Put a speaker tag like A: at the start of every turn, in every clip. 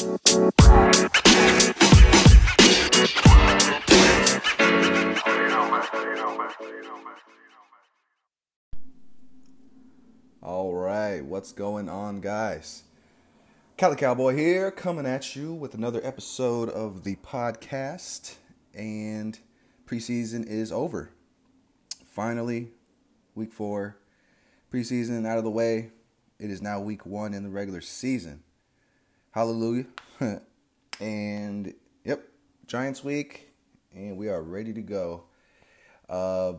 A: All right, what's going on, guys? Cali Cowboy here, coming at you with another episode of the podcast. And preseason is over. Finally, week four, preseason out of the way. It is now week one in the regular season. Hallelujah. and yep, Giants week, and we are ready to go. Uh,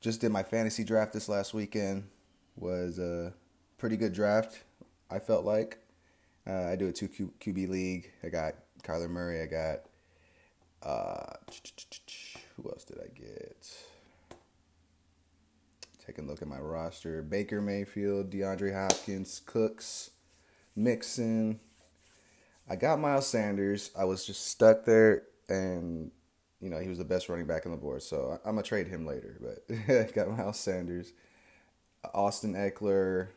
A: just did my fantasy draft this last weekend. Was a pretty good draft, I felt like. Uh, I do a two Q- QB league. I got Kyler Murray. I got uh, who else did I get? Taking a look at my roster: Baker Mayfield, DeAndre Hopkins, Cooks, Mixon. I got Miles Sanders. I was just stuck there, and you know he was the best running back on the board. So I'm gonna trade him later. But I got Miles Sanders, Austin Ekeler.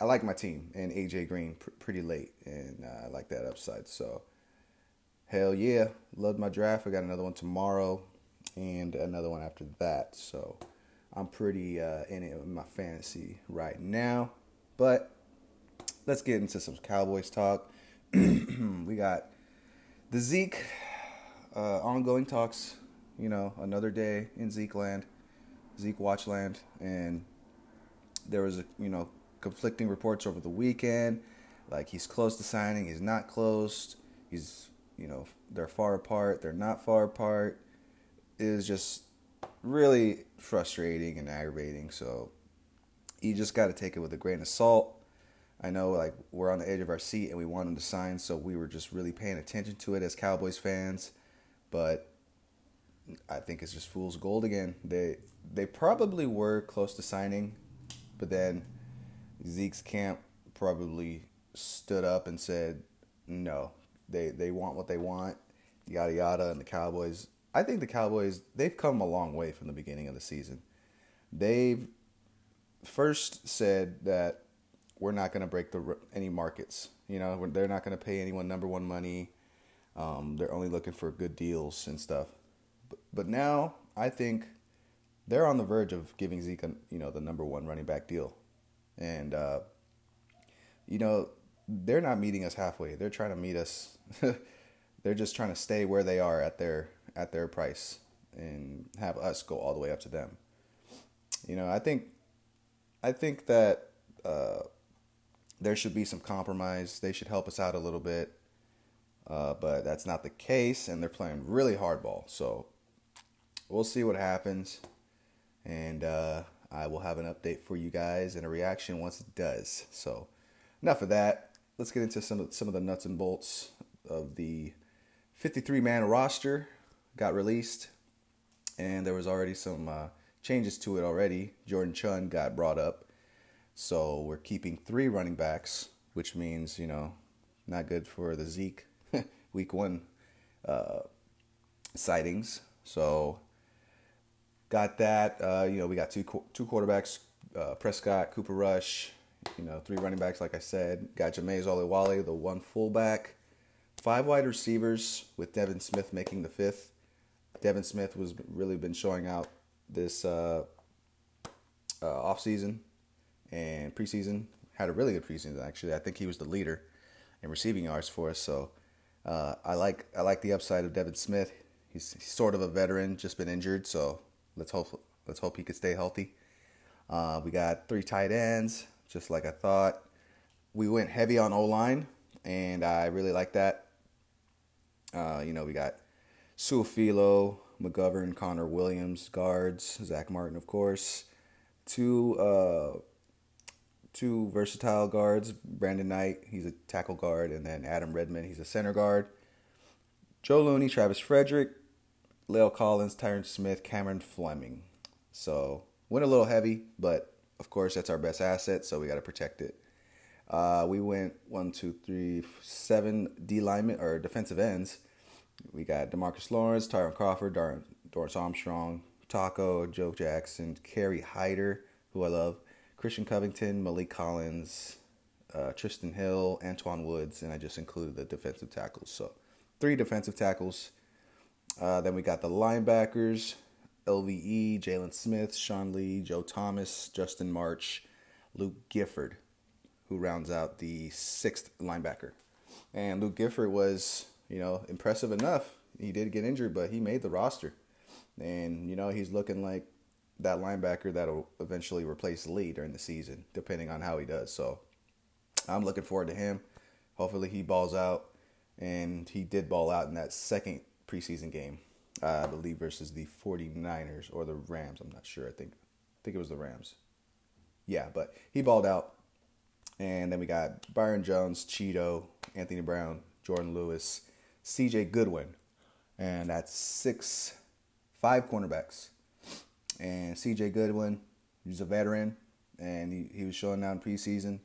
A: I like my team and AJ Green pr- pretty late, and uh, I like that upside. So hell yeah, loved my draft. I got another one tomorrow, and another one after that. So I'm pretty uh, in it with my fantasy right now. But let's get into some Cowboys talk. we got the Zeke uh, ongoing talks. You know, another day in Zeke land, Zeke watch land, and there was a you know conflicting reports over the weekend. Like he's close to signing, he's not close. He's you know they're far apart, they're not far apart. It is just really frustrating and aggravating. So you just got to take it with a grain of salt. I know like we're on the edge of our seat and we want him to sign, so we were just really paying attention to it as Cowboys fans. But I think it's just fool's gold again. They they probably were close to signing, but then Zeke's camp probably stood up and said, "No, they they want what they want." Yada yada, and the Cowboys. I think the Cowboys they've come a long way from the beginning of the season. They've first said that we're not going to break the any markets. You know, they're not going to pay anyone number one money. Um, they're only looking for good deals and stuff. But, but now I think they're on the verge of giving Zeke, you know, the number one running back deal, and uh, you know they're not meeting us halfway. They're trying to meet us. they're just trying to stay where they are at their at their price and have us go all the way up to them. You know, I think I think that uh, there should be some compromise. They should help us out a little bit. Uh, but that's not the case, and they're playing really hardball. So we'll see what happens, and uh, I will have an update for you guys and a reaction once it does. So enough of that. Let's get into some of some of the nuts and bolts of the 53 man roster. Got released, and there was already some uh, changes to it already. Jordan Chunn got brought up, so we're keeping three running backs, which means you know not good for the Zeke week one uh, sightings. So got that. Uh, you know, we got two two quarterbacks: uh, Prescott, Cooper Rush. You know, three running backs, like I said. Got Jamize Olawale, the one fullback. Five wide receivers with Devin Smith making the fifth. Devin Smith was really been showing out this uh, uh, off season and preseason. Had a really good preseason actually. I think he was the leader in receiving yards for us. So uh, I like I like the upside of Devin Smith. He's, he's, sort of a veteran, just been injured, so let's hope let's hope he could stay healthy. Uh, we got three tight ends, just like I thought. We went heavy on O line, and I really like that. Uh, you know, we got Su'a-Filo, McGovern, Connor Williams, guards, Zach Martin, of course. Two uh, two versatile guards. Brandon Knight, he's a tackle guard, and then Adam Redmond, he's a center guard. Joe Looney, Travis Frederick, La'el Collins, Tyron Smith, Cameron Fleming. So went a little heavy, but of course that's our best asset, so we got to protect it. Uh, we went one, two, three, seven D linemen or defensive ends. We got Demarcus Lawrence, Tyrone Crawford, Dar- Dorance Armstrong, Taco, Joe Jackson, Kerry Hyder, who I love, Christian Covington, Maliek Collins, uh, Trysten Hill, Antwaun Woods, and I just included the defensive tackles. So three defensive tackles. Uh, then we got the linebackers, LVE, Jaylon Smith, Sean Lee, Joe Thomas, Justin March, Luke Gifford, who rounds out the sixth linebacker. And Luke Gifford was, you know, impressive enough. He did get injured, but he made the roster. And, you know, he's looking like that linebacker that'll eventually replace Lee during the season, depending on how he does. So I'm looking forward to him. Hopefully he balls out. And he did ball out in that second preseason game, uh, I believe, versus the 49ers or the Rams. I'm not sure. I think I think it was the Rams. Yeah, but he balled out. And then we got Byron Jones, Cheeto, Anthony Brown, Jourdan Lewis, CJ Goodwin. And that's six, five cornerbacks. And CJ Goodwin, he's a veteran, and he, he was showing down preseason,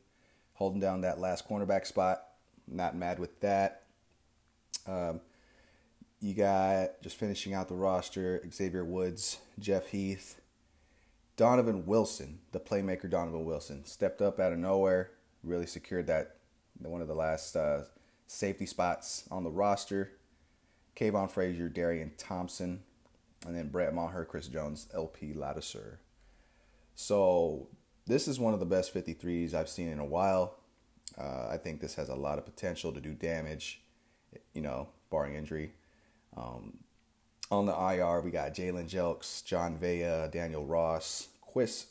A: holding down that last cornerback spot. Not mad with that. Um, you got just finishing out the roster Xavier Woods, Jeff Heath, Donovan Wilson, the playmaker Donovan Wilson, stepped up out of nowhere, really secured that one of the last uh, safety spots on the roster. Kavon Frazier, Darian Thompson, and then Brett Maher, Chris Jones, LP Ladouceur. So this is one of the best 53s I've seen in a while. Uh, I think this has a lot of potential to do damage, you know, barring injury. Um, on the IR, we got Jalen Jelks, John Vea, Daniel Ross, Chris,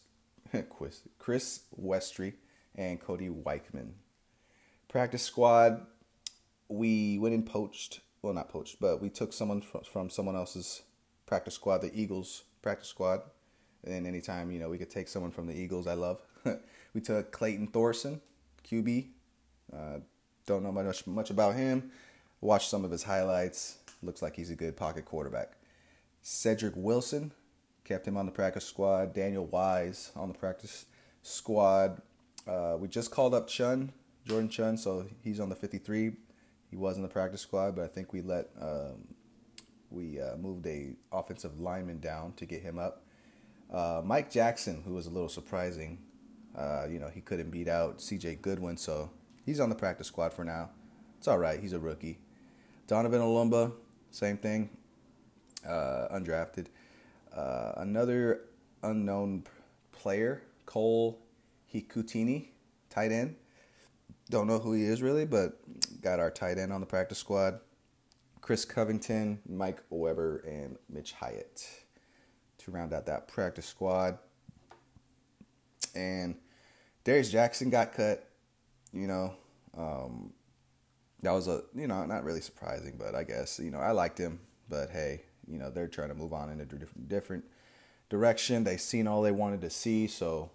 A: Chris, Chris Westry, and Cody Wichmann. Practice squad, we went and poached, well, not poached, but we took someone from, from someone else's practice squad, the Eagles practice squad. And anytime, you know, we could take someone from the Eagles, I love. we took Clayton Thorson, QB. Uh, don't know much, much about him. Watched some of his highlights. Looks like he's a good pocket quarterback. Cedric Wilson, kept him on the practice squad. Daniel Wise on the practice squad. Uh, we just called up Chunn, Jordan Chunn, so he's on the 53. He was in the practice squad, but I think we let um, we uh, moved a offensive lineman down to get him up. Uh, Mike Jackson, who was a little surprising, uh, you know, he couldn't beat out C.J. Goodwin, so he's on the practice squad for now. It's all right. He's a rookie. Donovan Olumba, same thing, uh, undrafted. Uh, another unknown player, Cole Hikutini, tight end. Don't know who he is really, but got our tight end on the practice squad. Chris Covington, Mike Weber, and Mitch Hyatt to round out that practice squad. And Darius Jackson got cut. You know, um, that was a you know not really surprising, but I guess you know I liked him. But hey, you know they're trying to move on in a different different direction. They've seen all they wanted to see, so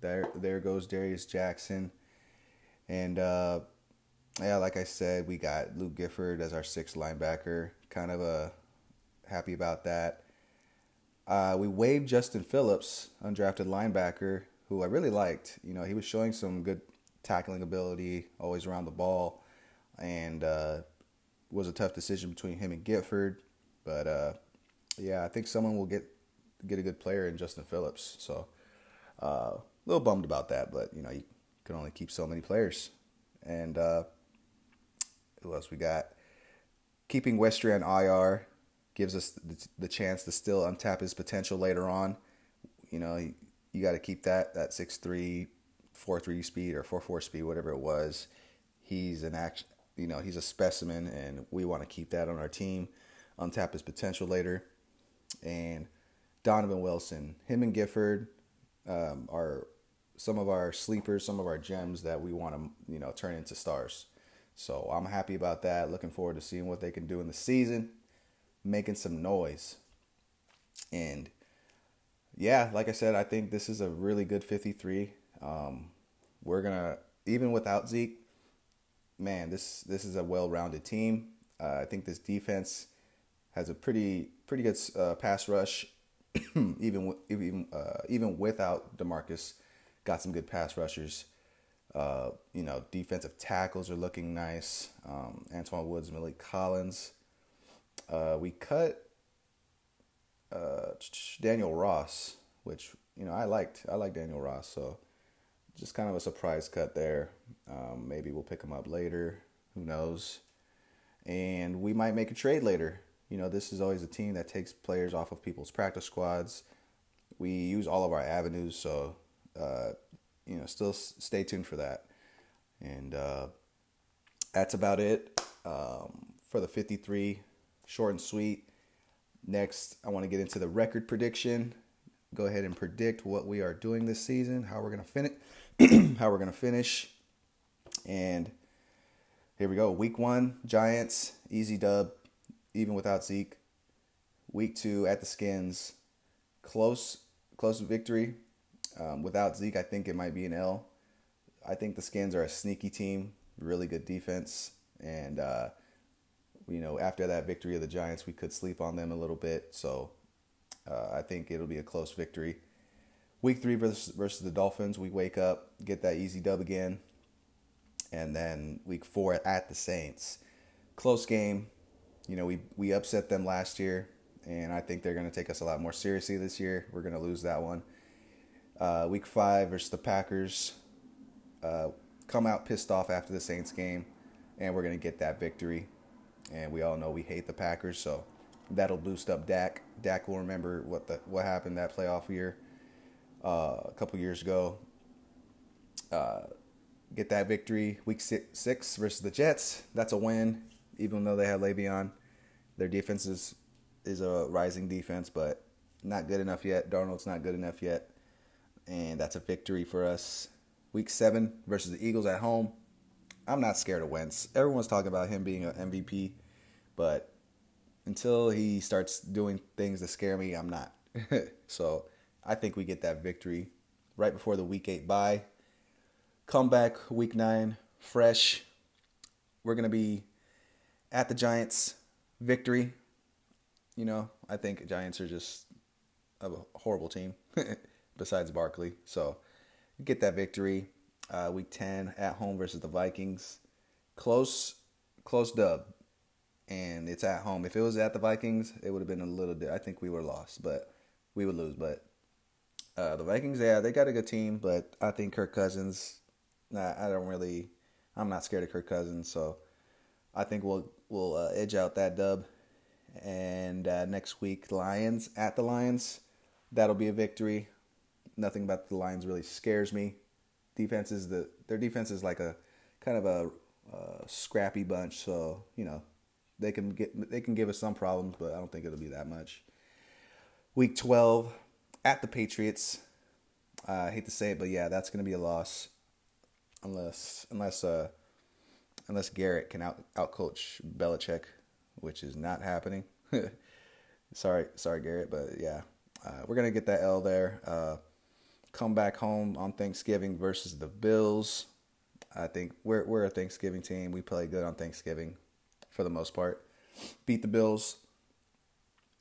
A: there there goes Darius Jackson. And uh, yeah, like I said, we got Luke Gifford as our sixth linebacker. Kind of uh, happy about that. Uh, we waived Justin Phillips, undrafted linebacker, who I really liked. You know, he was showing some good tackling ability, always around the ball, and uh, was a tough decision between him and Gifford. But uh, yeah, I think someone will get get a good player in Justin Phillips. So uh, a little bummed about that, but you know you can only keep so many players. And uh, who else we got? Keeping Westry on IR gives us the, chance to still untap his potential later on. You know, you, you got to keep that that six three, four three speed or four four speed, whatever it was. He's an action. You know, he's a specimen, and we want to keep that on our team. Untap his potential later, and Donovan Wilson, him and Gifford um, are some of our sleepers, some of our gems that we want to you know turn into stars. So I'm happy about that. Looking forward to seeing what they can do in the season, making some noise. And yeah, like I said, I think this is a really good 53. Um, we're gonna even without Zeke, man, this this is a well-rounded team. Uh, I think this defense has a pretty pretty good uh, pass rush, even even uh, even without Demarcus, got some good pass rushers. Uh, you know, defensive tackles are looking nice. Um, Antwaun Woods, Maliek Collins. Uh, we cut uh, Daniel Ross, which you know I liked. I like Daniel Ross, so just kind of a surprise cut there. Um, maybe we'll pick him up later. Who knows? And we might make a trade later. You know, this is always a team that takes players off of people's practice squads. We use all of our avenues, so uh, you know, still stay tuned for that. And uh, that's about it um, for the 53, short and sweet. Next, I want to get into the record prediction. Go ahead and predict what we are doing this season, how we're gonna finish, how we're gonna finish, and here we go. Week one, Giants, easy dub, even without Zeke. Week two at the Skins, close, close victory. Um, without Zeke, I think it might be an L. I think the Skins are a sneaky team, really good defense, and uh, you know after that victory of the Giants, we could sleep on them a little bit. So uh, I think it'll be a close victory. Week three versus, versus the Dolphins, we wake up, get that easy dub again, and then week four at the Saints, close game. You know we we upset them last year, and I think they're going to take us a lot more seriously this year. We're going to lose that one. Uh, week five versus the Packers, uh, come out pissed off after the Saints game, and we're going to get that victory. And we all know we hate the Packers, so that'll boost up Dak. Dak will remember what the what happened that playoff year uh, a couple years ago. Uh, get that victory. Week six, six versus the Jets. That's a win, even though they had Le'Veon. Their defense is is a rising defense, but not good enough yet. Darnold's not good enough yet, and that's a victory for us. Week seven versus the Eagles at home. I'm not scared of Wentz. Everyone's talking about him being an MVP, but until he starts doing things that scare me, I'm not. so I think we get that victory right before the week eight bye. Come back week nine, fresh. We're gonna be at the Giants victory. You know, I think Giants are just a horrible team besides Barkley. So get that victory. Uh, week ten at home versus the Vikings. Close, close dub, and it's at home. If it was at the Vikings, it would have been a little. bit. I think we were lost, but we would lose. But uh, the Vikings, yeah, they got a good team, but I think Kirk Cousins. Nah, I don't really. I'm not scared of Kirk Cousins, so I think we'll we'll uh, edge out that dub. And uh, next week, Lions at the Lions. That'll be a victory. Nothing about the Lions really scares me. Defense is the their defense is like a kind of a uh, scrappy bunch, so you know they can get they can give us some problems, but I don't think it'll be that much. Week twelve at the Patriots. Uh, I hate to say it, but yeah, that's going to be a loss unless unless uh, unless Garrett can out outcoach Belichick, which is not happening. sorry, sorry, Garrett, but yeah, uh, we're gonna get that L there. Uh, come back home on Thanksgiving versus the Bills. I think we're we're a Thanksgiving team. We play good on Thanksgiving for the most part. Beat the Bills.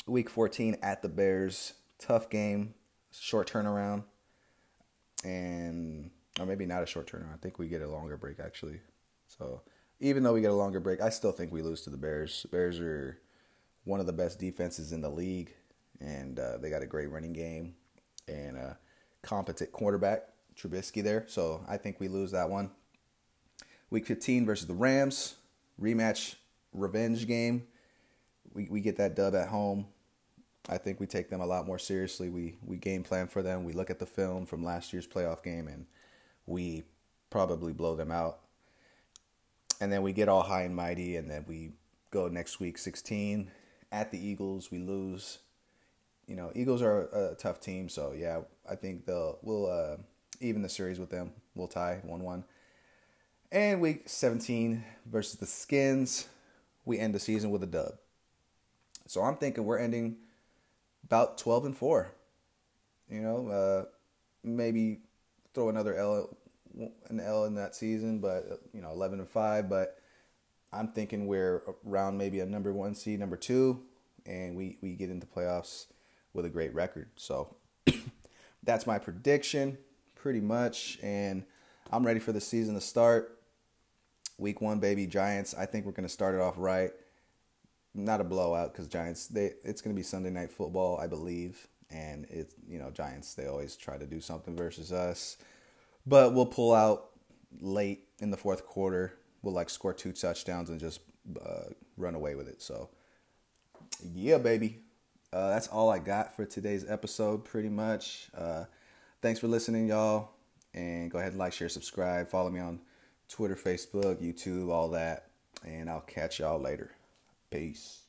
A: Week 14 at the Bears. Tough game, short turnaround, and or maybe not a short turnaround. I think we get a longer break actually. So even though we get a longer break, I still think we lose to the Bears. Bears are one of the best defenses in the league, and uh, they got a great running game and a competent quarterback, Trubisky there. So I think we lose that one. Week 15 versus the Rams, rematch, revenge game. We we get that dub at home. I think we take them a lot more seriously. We we game plan for them. We look at the film from last year's playoff game and we probably blow them out. And then we get all high and mighty and then we go next week 16 at the Eagles. We lose. You know, Eagles are a, tough team, so yeah, I think they'll we'll uh, even the series with them. We'll tie 1-1. And week 17 versus the Skins, we end the season with a dub. So I'm thinking we're ending about 12 and 4. You know, uh, maybe throw another L an L in that season, but you know, 11 and 5, but I'm thinking we're around maybe a number 1 seed, number 2, and we we get into playoffs with a great record. So that's my prediction pretty much and I'm ready for the season to start. Week 1 baby Giants. I think we're going to start it off right not a blowout because Giants they it's going to be Sunday night football I believe and it's you know Giants they always try to do something versus us but we'll pull out late in the fourth quarter. We'll like score two touchdowns and just uh, run away with it. So, yeah, baby. Uh, that's all I got for today's episode, pretty much. Uh, thanks for listening, y'all. And go ahead and like, share, subscribe. Follow me on Twitter, Facebook, YouTube, all that. And I'll catch y'all later. Peace.